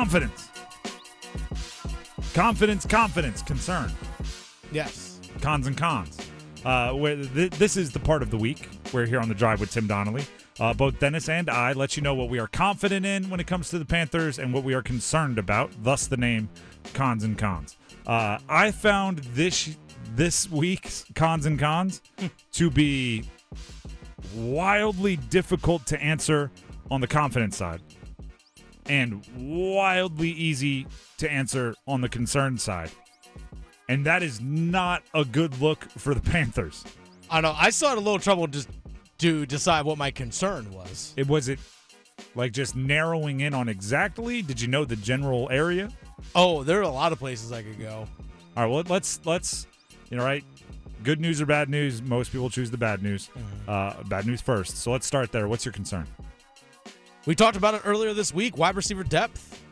confidence. Confidence, confidence, concern. Yes. Cons and cons. Uh, where th- this is the part of the week. We're here on the drive with Tim Donnelly. Uh, both Dennis and I let you know what we are confident in when it comes to the Panthers and what we are concerned about. Thus, the name Cons and Cons. Uh, I found this this week's Cons and Cons to be wildly difficult to answer on the confidence side, and wildly easy to answer on the concern side. And that is not a good look for the Panthers. I know. I still had a little trouble just to decide what my concern was. It was it like just narrowing in on exactly. Did you know the general area? Oh, there are a lot of places I could go. All right, well let's let's you know right. Good news or bad news? Most people choose the bad news. Uh, bad news first. So let's start there. What's your concern? We talked about it earlier this week. Wide receiver depth.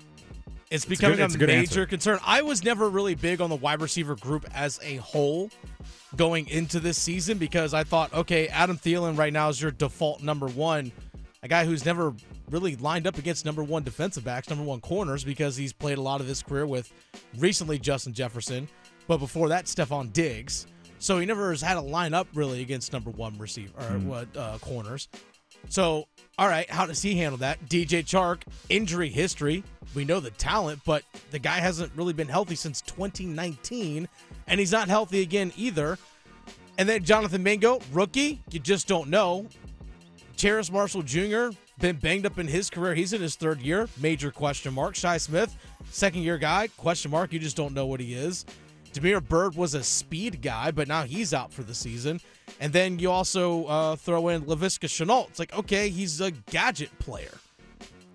It's becoming it's a a major concern. I was never really big on the wide receiver group as a whole going into this season because I thought, okay, Adam Thielen right now is your default number one, a guy who's never really lined up against number one defensive backs, number one corners, because he's played a lot of his career with recently Justin Jefferson, but before that, Stefon Diggs. So he never has had a line up really against number one receiver or what uh, corners. So, all right, how does he handle that? DJ Chark, injury history. We know the talent, but the guy hasn't really been healthy since 2019, and he's not healthy again either. And then Jonathan Mingo, rookie, you just don't know. Terrace Marshall Jr., been banged up in his career. He's in his third year. Major question mark. Shi Smith, second year guy. Question mark. You just don't know what he is. Damiere Byrd was a speed guy, but now he's out for the season. And then you also uh, throw in Laviska Shenault. It's like, okay, he's a gadget player.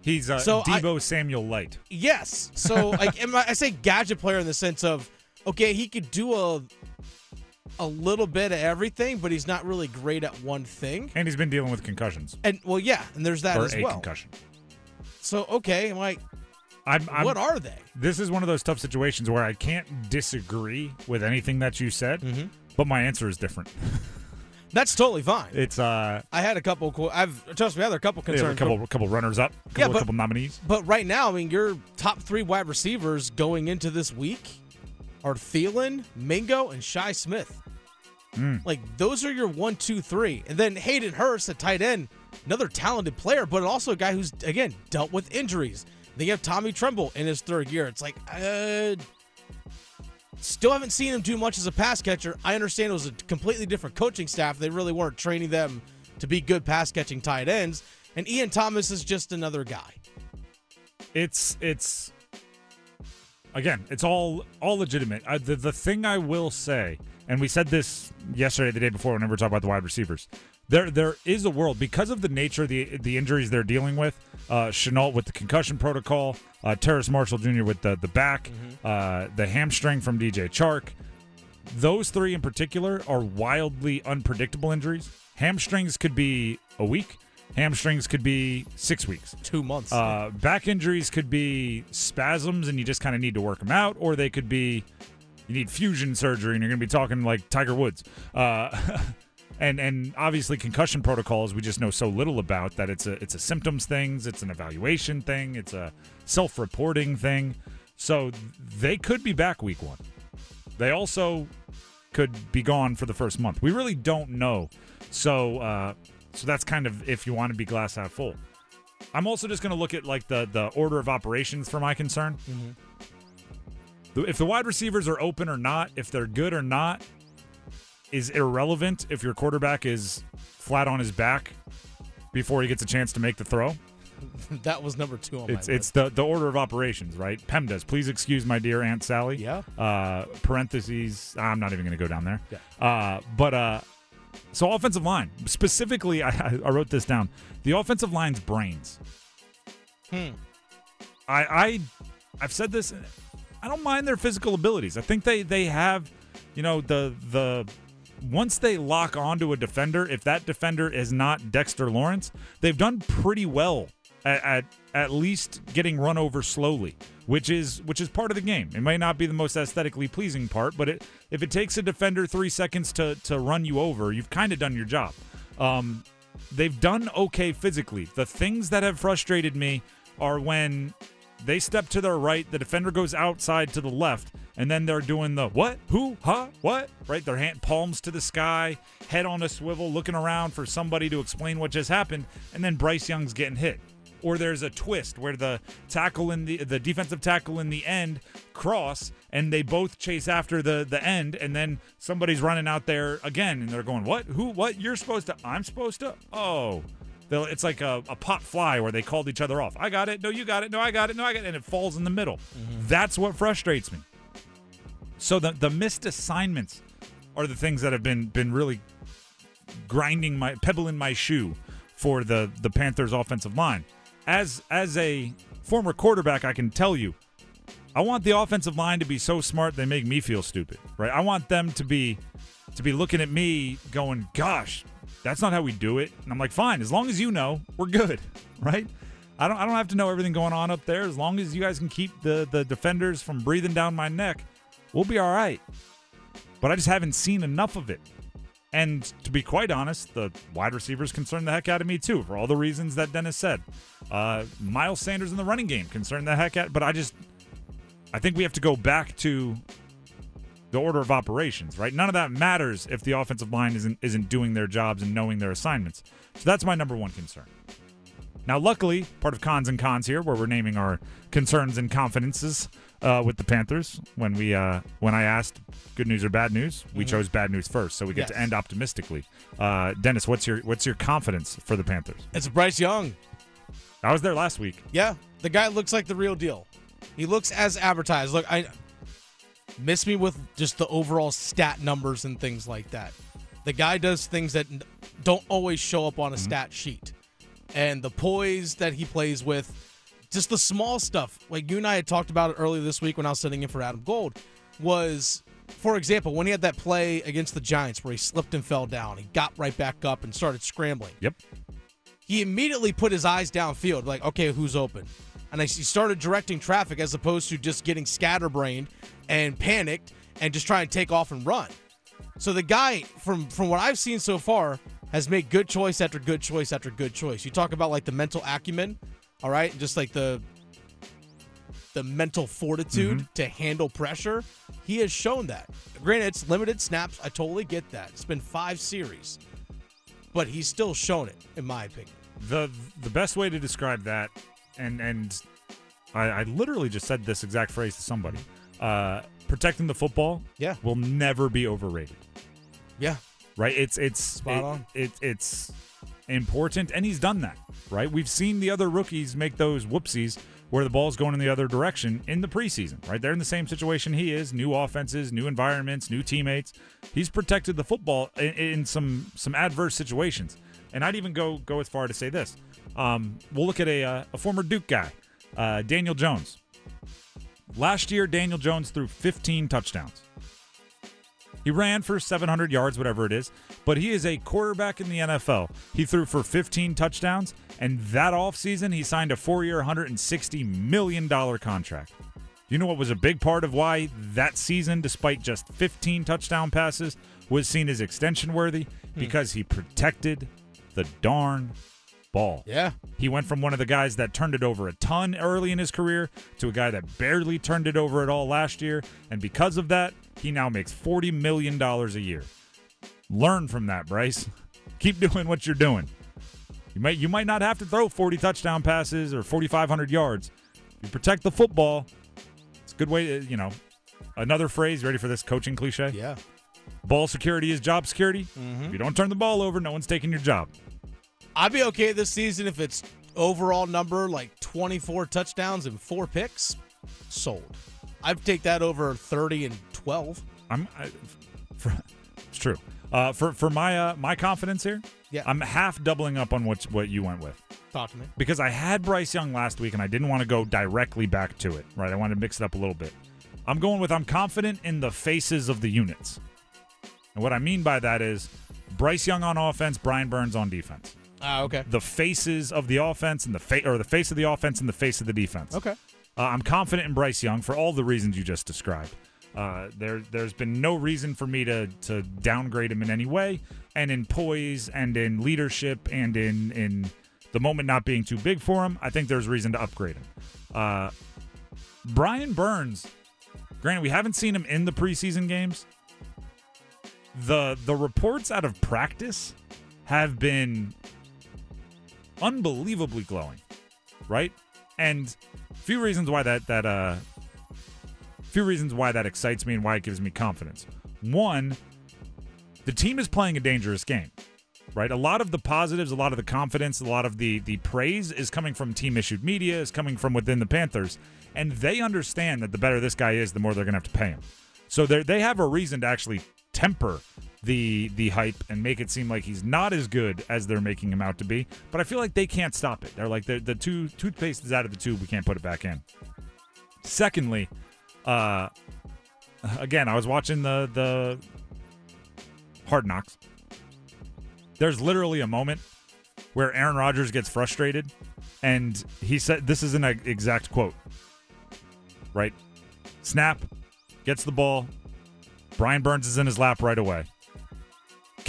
He's uh, So I- Samuel Light. Yes. So like I, I say gadget player in the sense of okay, he could do a a little bit of everything, but he's not really great at one thing. And he's been dealing with concussions And well, yeah, and there's that or as a well. concussion. So okay, I'm like, I'm, I'm, what are they? this is one of those tough situations where I can't disagree with anything that you said, Mm-hmm. but my answer is different. That's totally fine. It's uh, I had a couple. I've trust me, I had a couple have a concerns. couple couple runners up, couple, Yeah, but- couple nominees. But right now, I mean, your top three wide receivers going into this week are Thielen, Mingo, and Shi Smith. Hmm. Like those are your one, two, three, and then Hayden Hurst, a tight end, another talented player, but also a guy who's again dealt with injuries. Then you have Tommy Tremble in his third year. It's like, uh, still haven't seen him do much as a pass catcher. I understand it was a completely different coaching staff. They really weren't training them to be good pass catching tight ends. And Ian Thomas is just another guy. It's it's again, it's all all legitimate. The the thing I will say, and we said this yesterday, the day before, whenever we talk about the wide receivers. There, there is a world because of the nature of the the injuries they're dealing with. Uh, Shenault with the concussion protocol, uh, Terrace Marshall Jr. with the the back, uh, the hamstring from DJ Chark. Those three in particular are wildly unpredictable injuries. Hamstrings could be a week. Hamstrings could be six weeks. Two months. Uh, back injuries could be spasms, and you just kind of need to work them out, or they could be you need fusion surgery, and you're going to be talking like Tiger Woods. Uh, and and obviously concussion protocols we just know so little about that it's a it's a symptoms things, it's an evaluation thing, it's a self-reporting thing. So they could be back week one. They also could be gone for the first month. We really don't know. So uh, so that's kind of if you want to be glass half full. I'm also just going to look at like the the order of operations for my concern. The- If the wide receivers are open or not, if they're good or not, is irrelevant. If your quarterback is flat on his back before he gets a chance to make the throw, that was number two on it's my it's the the order of operations, right? PEMDAS. Please excuse my dear Aunt Sally. Yeah. Uh, parentheses. I'm not even going to go down there. Yeah. Uh, but uh, so offensive line specifically, I, I wrote this down. The offensive line's brains. Hmm. I I I've said this. I don't mind their physical abilities. I think they they have, you know, the the once they lock onto a defender, if that defender is not Dexter Lawrence, they've done pretty well at at, at least getting run over slowly, which is which is part of the game. It may not be the most aesthetically pleasing part, but it, if it takes a defender three seconds to to run you over, you've kind of done your job. Um, they've done okay physically. The things that have frustrated me are when they step to their right, the defender goes outside to the left, and then they're doing the what, who, huh, what, right? Their hand palms to the sky, head on a swivel, looking around for somebody to explain what just happened, and then Bryce Young's getting hit. Or there's a twist where the tackle in the the defensive tackle in the end cross, and they both chase after the the end, and then somebody's running out there again, and they're going, "What? Who? What? You're supposed to? I'm supposed to? Oh." They'll, it's like a, a pop fly where they called each other off. I got it. No, you got it. No, I got it. No, I got it. And it falls in the middle. Mm-hmm. That's what frustrates me. So the the missed assignments are the things that have been been really grinding my pebble in my shoe for the the Panthers offensive line. As as a former quarterback, I can tell you, I want the offensive line to be so smart they make me feel stupid. Right? I want them to be to be looking at me going, "Gosh, that's not how we do it." And I'm like, "Fine, as long as you know, we're good." Right? I don't I don't have to know everything going on up there as long as you guys can keep the the defenders from breathing down my neck. We'll be all right. But I just haven't seen enough of it. And to be quite honest, the wide receivers concern the heck out of me too, for all the reasons that Dennis said. Uh, Miles Sanders in the running game concerned the heck out, but I just, I think we have to go back to the order of operations, right? None of that matters if the offensive line isn't isn't doing their jobs and knowing their assignments. So that's my number one concern. Now, luckily, part of cons and cons here, where we're naming our concerns and confidences uh, with the Panthers. When we uh, when I asked good news or bad news, we chose bad news first, so we get to end optimistically. Uh, Dennis, what's your what's your confidence for the Panthers? It's Bryce Young. I was there last week. Yeah, the guy looks like the real deal. He looks as advertised. Look, I miss me with just the overall stat numbers and things like that. The guy does things that don't always show up on a mm-hmm. stat sheet. And the poise that he plays with, just the small stuff. Like you and I had talked about it earlier this week when I was sitting in for Adam Gold, was for example, when he had that play against the Giants where he slipped and fell down, he got right back up and started scrambling Yep. he immediately put his eyes downfield, like, okay, who's open? And I, he started directing traffic as opposed to just getting scatterbrained and panicked and just trying to take off and run. So the guy, from from what I've seen so far, has made good choice after good choice after good choice. You talk about like the mental acumen, all right, just like the the mental fortitude mm-hmm. to handle pressure. He has shown that. Granted, it's limited snaps. I totally get that. It's been five series, but he's still shown it, in my opinion. the the best way to describe that and and I, I literally just said this exact phrase to somebody. Uh protecting the football Yeah. will never be overrated. Yeah. right? It's it's Spot it- on. it, it's important and he's done that right? We've seen the other rookies make those whoopsies where the ball's going in the other direction in the preseason right? They're in the same situation he is new offenses new environments new teammates. He's protected the football in, in some some adverse situations. And i'd even go go as far to say this um, we'll look at a, uh, a former duke guy uh, daniel jones last year daniel jones threw 15 touchdowns he ran for 700 yards, whatever it is, but he is a quarterback in the NFL. He threw for 15 touchdowns, and that offseason, he signed a four year, $160 million contract. You know what was a big part of why that season, despite just 15 touchdown passes, was seen as extension worthy? Because he protected the darn ball. Yeah. He went from one of the guys that turned it over a ton early in his career to a guy that barely turned it over at all last year. And because of that, he now makes $40 million a year. Learn from that, Bryce. Keep doing what you're doing. You might you might not have to throw 40 touchdown passes or 4,500 yards. You protect the football. It's a good way to, you know, another phrase. Ready for this coaching cliche? Yeah. Ball security is job security. Mm-hmm. If you don't turn the ball over, no one's taking your job. I'd be okay this season if it's overall number like 24 touchdowns and four picks. Sold. I'd take that over 30 and 12. I'm. I, for, it's true. Uh, for for my uh, my confidence here, Yeah. I'm half doubling up on what what you went with Talk to me. because I had Bryce Young last week and I didn't want to go directly back to it. Right, I wanted to mix it up a little bit. I'm going with I'm confident in the faces of the units, and what I mean by that is Bryce Young on offense, Brian Burns on defense. Ah, okay. The faces of the offense and the fa- or the face of the offense and the face of the defense. Okay. Uh, I'm confident in Bryce Young for all the reasons you just described. Uh, there, there's been no reason for me to to downgrade him in any way, and in poise, and in leadership, and in in the moment not being too big for him. I think there's reason to upgrade him. Uh, Brian Burns, granted, we haven't seen him in the preseason games. The the reports out of practice have been unbelievably glowing, right? And few reasons why that that uh few reasons why that excites me and why it gives me confidence. One, the team is playing a dangerous game. Right? A lot of the positives, a lot of the confidence, a lot of the the praise is coming from team issued media, is coming from within the Panthers, and they understand that the better this guy is, the more they're going to have to pay him. So they they have a reason to actually temper the the hype and make it seem like he's not as good as they're making him out to be. But I feel like they can't stop it. They're like the the two toothpaste is out of the tube. We can't put it back in. Secondly, uh, again, I was watching the the Hard Knocks. There's literally a moment where Aaron Rodgers gets frustrated, and he said, "This is an exact quote." Right, snap, gets the ball. Brian Burns is in his lap right away.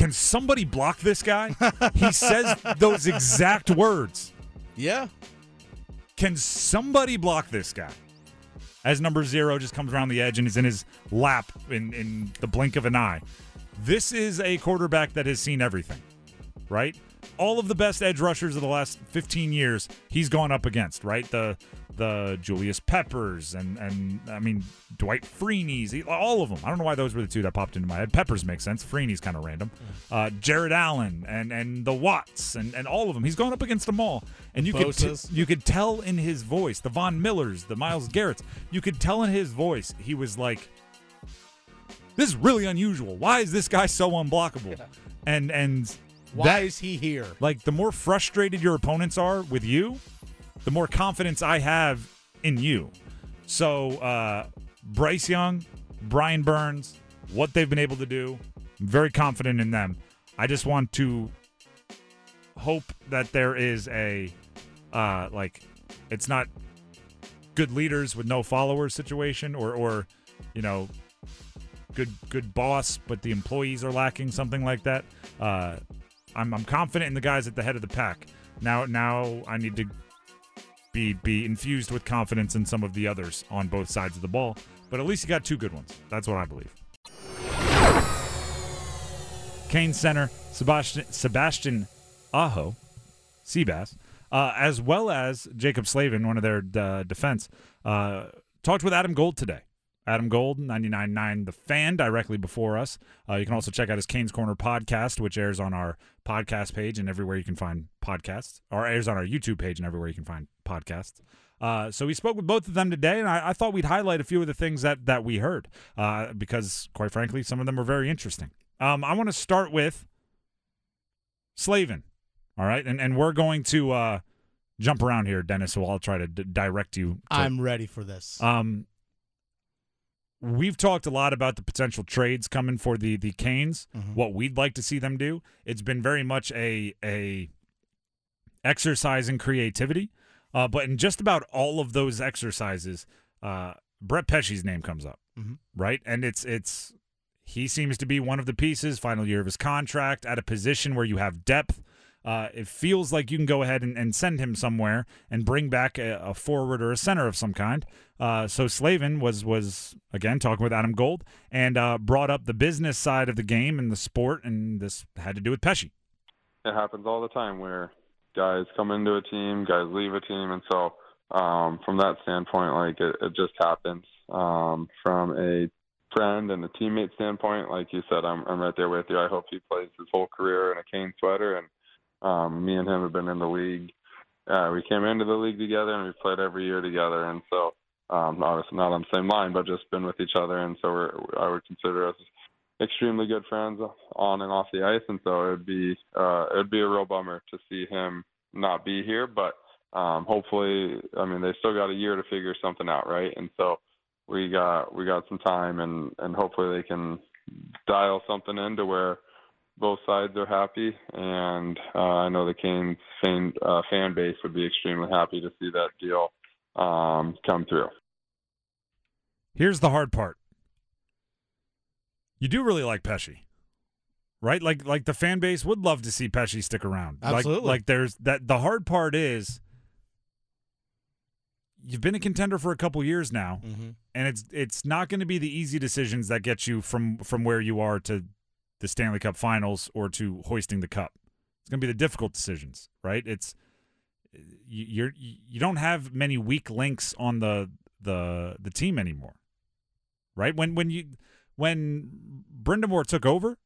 Can somebody block this guy? he says those exact words. Yeah. Can somebody block this guy? As number zero just comes around the edge and is in his lap in, in the blink of an eye. This is a quarterback that has seen everything, right? All of the best edge rushers of the last 15 years, he's gone up against, right? The the Julius Peppers and and I mean Dwight Freeney's, all of them. I don't know why those were the two that popped into my head. Peppers makes sense. Freeney's kind of random. Uh, Jared Allen and and the Watts and and all of them. He's gone up against them all, and you could t- you could tell in his voice, the Von Millers, the Myles Garrett's, you could tell in his voice he was like, "This is really unusual. Why is this guy so unblockable?" Yeah. And and why that, is he here? Like the more frustrated your opponents are with you, the more confidence I have in you. So, uh, Bryce Young, Brian Burns, what they've been able to do, I'm very confident in them. I just want to hope that there is a, uh, like, it's not good leaders with no followers situation or, or, you know, good good boss, but the employees are lacking something like that. Uh, I'm I'm confident in the guys at the head of the pack. Now now I need to be be infused with confidence in some of the others on both sides of the ball. But at least you got two good ones. That's what I believe. Canes center Sebastian Sebastian Aho, Seabass, uh, as well as Jaccob Slavin, one of their uh, defense, uh, talked with Adam Gold today. Adam Gold, 99.9 The Fan, directly before us. Uh, you can also check out his Canes Corner podcast, which airs on our podcast page and everywhere you can find podcasts, or airs on our YouTube page and everywhere you can find podcasts. Uh, so we spoke with both of them today, and I, I, thought we'd highlight a few of the things that that we heard uh, because, quite frankly, some of them are very interesting. Um, I want to start with Slavin, all right, and and we're going to uh, jump around here, Dennis. So I'll try to d- direct you. To, I'm ready for this. Um, we've talked a lot about the potential trades coming for the the Canes. Mm-hmm. What we'd like to see them do. It's been very much a a exercise in creativity. Uh, but in just about all of those exercises, uh, Brett Pesce's name comes up, mm-hmm. right? And it's it's he seems to be one of the pieces. Final year of his contract at a position where you have depth uh, it feels like you can go ahead and, and send him somewhere and bring back a, a forward or a center of some kind. Uh, so Slavin was was again talking with Adam Gold and uh, brought up the business side of the game and the sport, and this had to do with Pesce. It happens all the time where guys come into a team, guys leave a team, and so um, from that standpoint, like it, it just happens. Um, from a friend and a teammate standpoint, like you said, I'm I'm right there with you. I hope he plays his whole career in a cane sweater and um, me and him have been in the league. Uh, we came into the league together and we played every year together. And so, um, obviously not on the same line, but just been with each other. And so we're, I would consider us extremely good friends on and off the ice. And so it'd be, uh, it'd be a real bummer to see him not be here. But um, hopefully, I mean, they still got a year to figure something out, right? And so we got we got some time, and and hopefully they can dial something into where both sides are happy, and uh, I know the Canes fan, uh, fan base would be extremely happy to see that deal um, come through. Here's the hard part: you do really like Pesce, right? Like, like the fan base would love to see Pesce stick around. Absolutely. Like, like there's that. The hard part is you've been a contender for a couple years now, Mm-hmm. and it's it's not going to be the easy decisions that get you from from where you are to the Stanley Cup Finals or to hoisting the cup. It's going to be the difficult decisions, right? It's you- you're you don't have many weak links on the the the team anymore, right? When when you when Brind'Amour took over,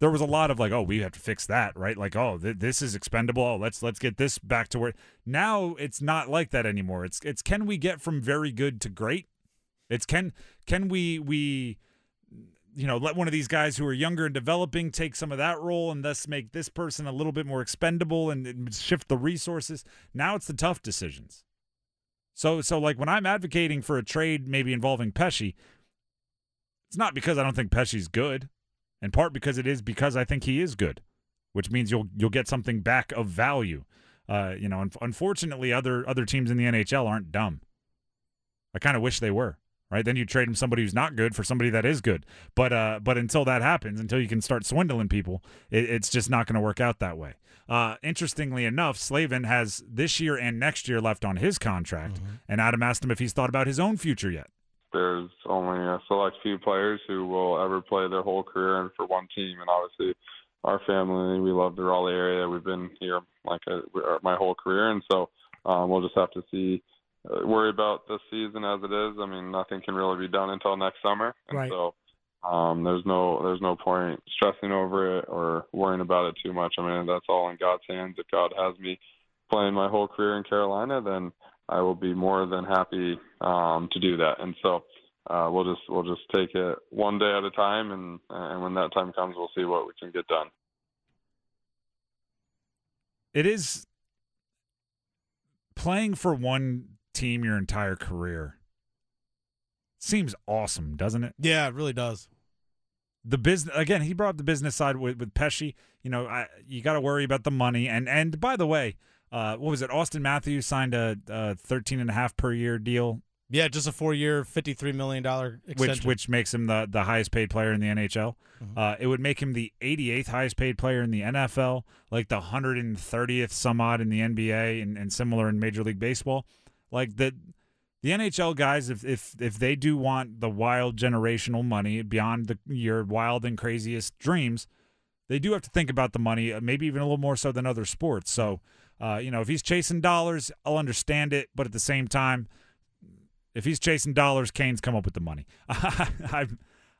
there was a lot of like, oh, we have to fix that, right? Like, oh, th- this is expendable. Oh, let's let's get this back to where. Now it's not like that anymore. It's it's can we get from very good to great? It's can can we we you know let one of these guys who are younger and developing take some of that role and thus make this person a little bit more expendable and, and shift the resources. Now it's the tough decisions. So so like when I'm advocating for a trade maybe involving Pesce, it's not because I don't think Pesce's good in part because it is because I think he is good, which means you'll you'll get something back of value. Uh, you know, un- unfortunately, other other teams in the NHL aren't dumb. I kind of wish they were. Right then, you trade him somebody who's not good for somebody that is good. But uh, but until that happens, until you can start swindling people, it, it's just not going to work out that way. Uh, interestingly enough, Slavin has this year and next year left on his contract, and Adam asked him if he's thought about his own future yet. There's only a select few players who will ever play their whole career and for one team. And obviously, our family, we love the Raleigh area. We've been here like a, my whole career, and so um, we'll just have to see. Uh, worry about this season as it is. I mean, nothing can really be done until next summer, and Right. so um, there's no there's no point stressing over it or worrying about it too much. I mean, that's all in God's hands. If God has me playing my whole career in Carolina, then I will be more than happy um, to do that. And so uh, we'll just we'll just take it one day at a time, and and when that time comes, we'll see what we can get done. it is playing for one team your entire career seems awesome, doesn't it? Yeah, it really does. The business again, he brought up the business side with with Pesce. You know, I, you got to worry about the money. And and by the way, uh, what was it? Auston Matthews signed a, a thirteen and a half per year deal, Yeah, just a four-year, fifty-three million dollar extension. which which makes him the the highest paid player in the NHL. Mhm. Uh, it would make him the 88th highest paid player in the NFL, like the 130th some odd in the NBA, and, and similar in Major League Baseball. Like the the NHL guys, if if if they do want the wild generational money beyond the your wild and craziest dreams, they do have to think about the money, uh, maybe even a little more so than other sports. So, uh, you know, if he's chasing dollars, I'll understand it, but at the same time, if he's chasing dollars, Canes come up with the money. I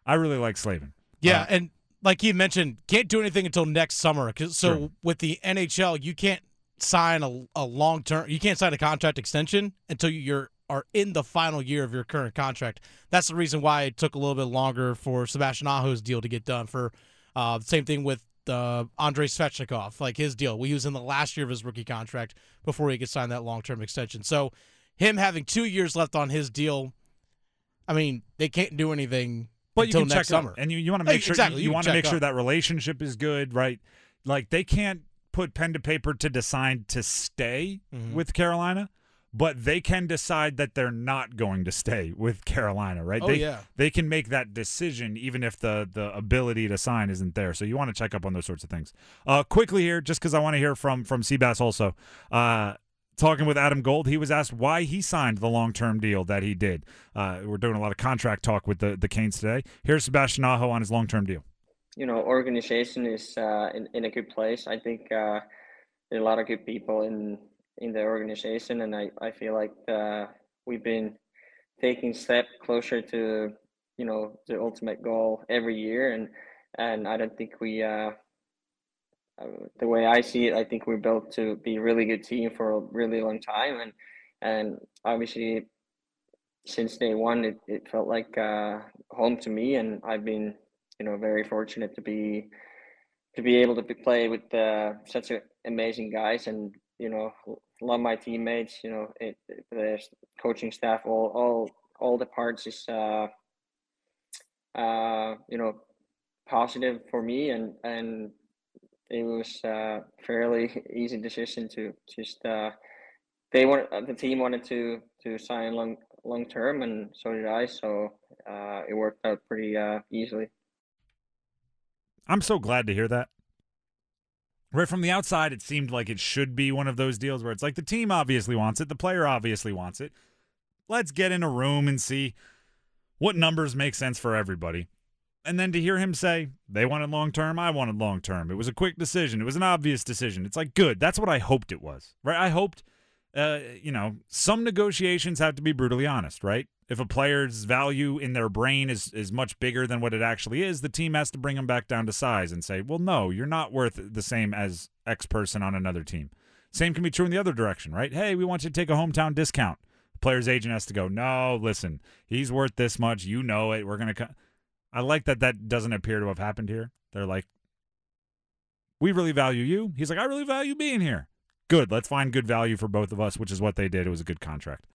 I really like Slavin. Yeah, Uh, and like you mentioned, can't do anything until next summer. 'cause- so Sure. with the NHL, you can't sign a, a long term. You can't sign a contract extension until you're are in the final year of your current contract. That's the reason why it took a little bit longer for Sebastian Aho's deal to get done. For uh, same thing with uh, Andrei Svechnikov, like his deal. He was in the last year of his rookie contract before he could sign that long term extension. So him having two years left on his deal, I mean, they can't do anything But until you can next check up, summer. and you, you want to make sure exactly, you, you can want to make sure up. that relationship is good, right? Like they can't put pen to paper to decide to stay Mhm. with Carolina, but they can decide that they're not going to stay with Carolina, right? Oh, they, yeah. they can make that decision even if the the ability to sign isn't there. So you want to check up on those sorts of things. Uh, quickly here, just because I want to hear from from Seabass also. Uh, talking with Adam Gold, he was asked why he signed the long term deal that he did. Uh, we're doing a lot of contract talk with the the Canes today. Here's Sebastian Aho on his long term deal. you know, organization is uh, in, in a good place. I think uh, there are a lot of good people in in the organization, and I, I feel like uh, we've been taking step closer to you know the ultimate goal every year, and and I don't think we. The way I see it, I think we're built to be a really good team for a really long time, and and obviously since day one, it, it felt like uh, home to me, and I've been you know very fortunate to be to be able to be, play with uh, such a, amazing guys and you know love my teammates you know it, it- the coaching staff all all all the parts is uh, uh, you know positive for me. And and it was a fairly easy decision to just uh, they want uh, the team wanted to to sign long long term and so did I so uh, it worked out pretty uh, easily I'm so glad to hear that. right from the outside, it seemed like it should be one of those deals where it's like the team obviously wants it, the player obviously wants it. Let's get in a room and see what numbers make sense for everybody. And then to hear him say, they wanted long term, I wanted long term. It was a quick decision. It was an obvious decision. It's like, good. That's what I hoped it was, right? I hoped, uh, you know, some negotiations have to be brutally honest, right? If a player's value in their brain is, is much bigger than what it actually is, the team has to bring them back down to size and say, well, no, you're not worth the same as X person on another team. Same can be true in the other direction, right? Hey, we want you to take a hometown discount. Player's agent has to go, no, listen, he's worth this much. You know it. We're going to. Co-. I like that that doesn't appear to have happened here. They're like, we really value you. He's like, I really value being here. Good. Let's find good value for both of us, which is what they did. It was a good contract.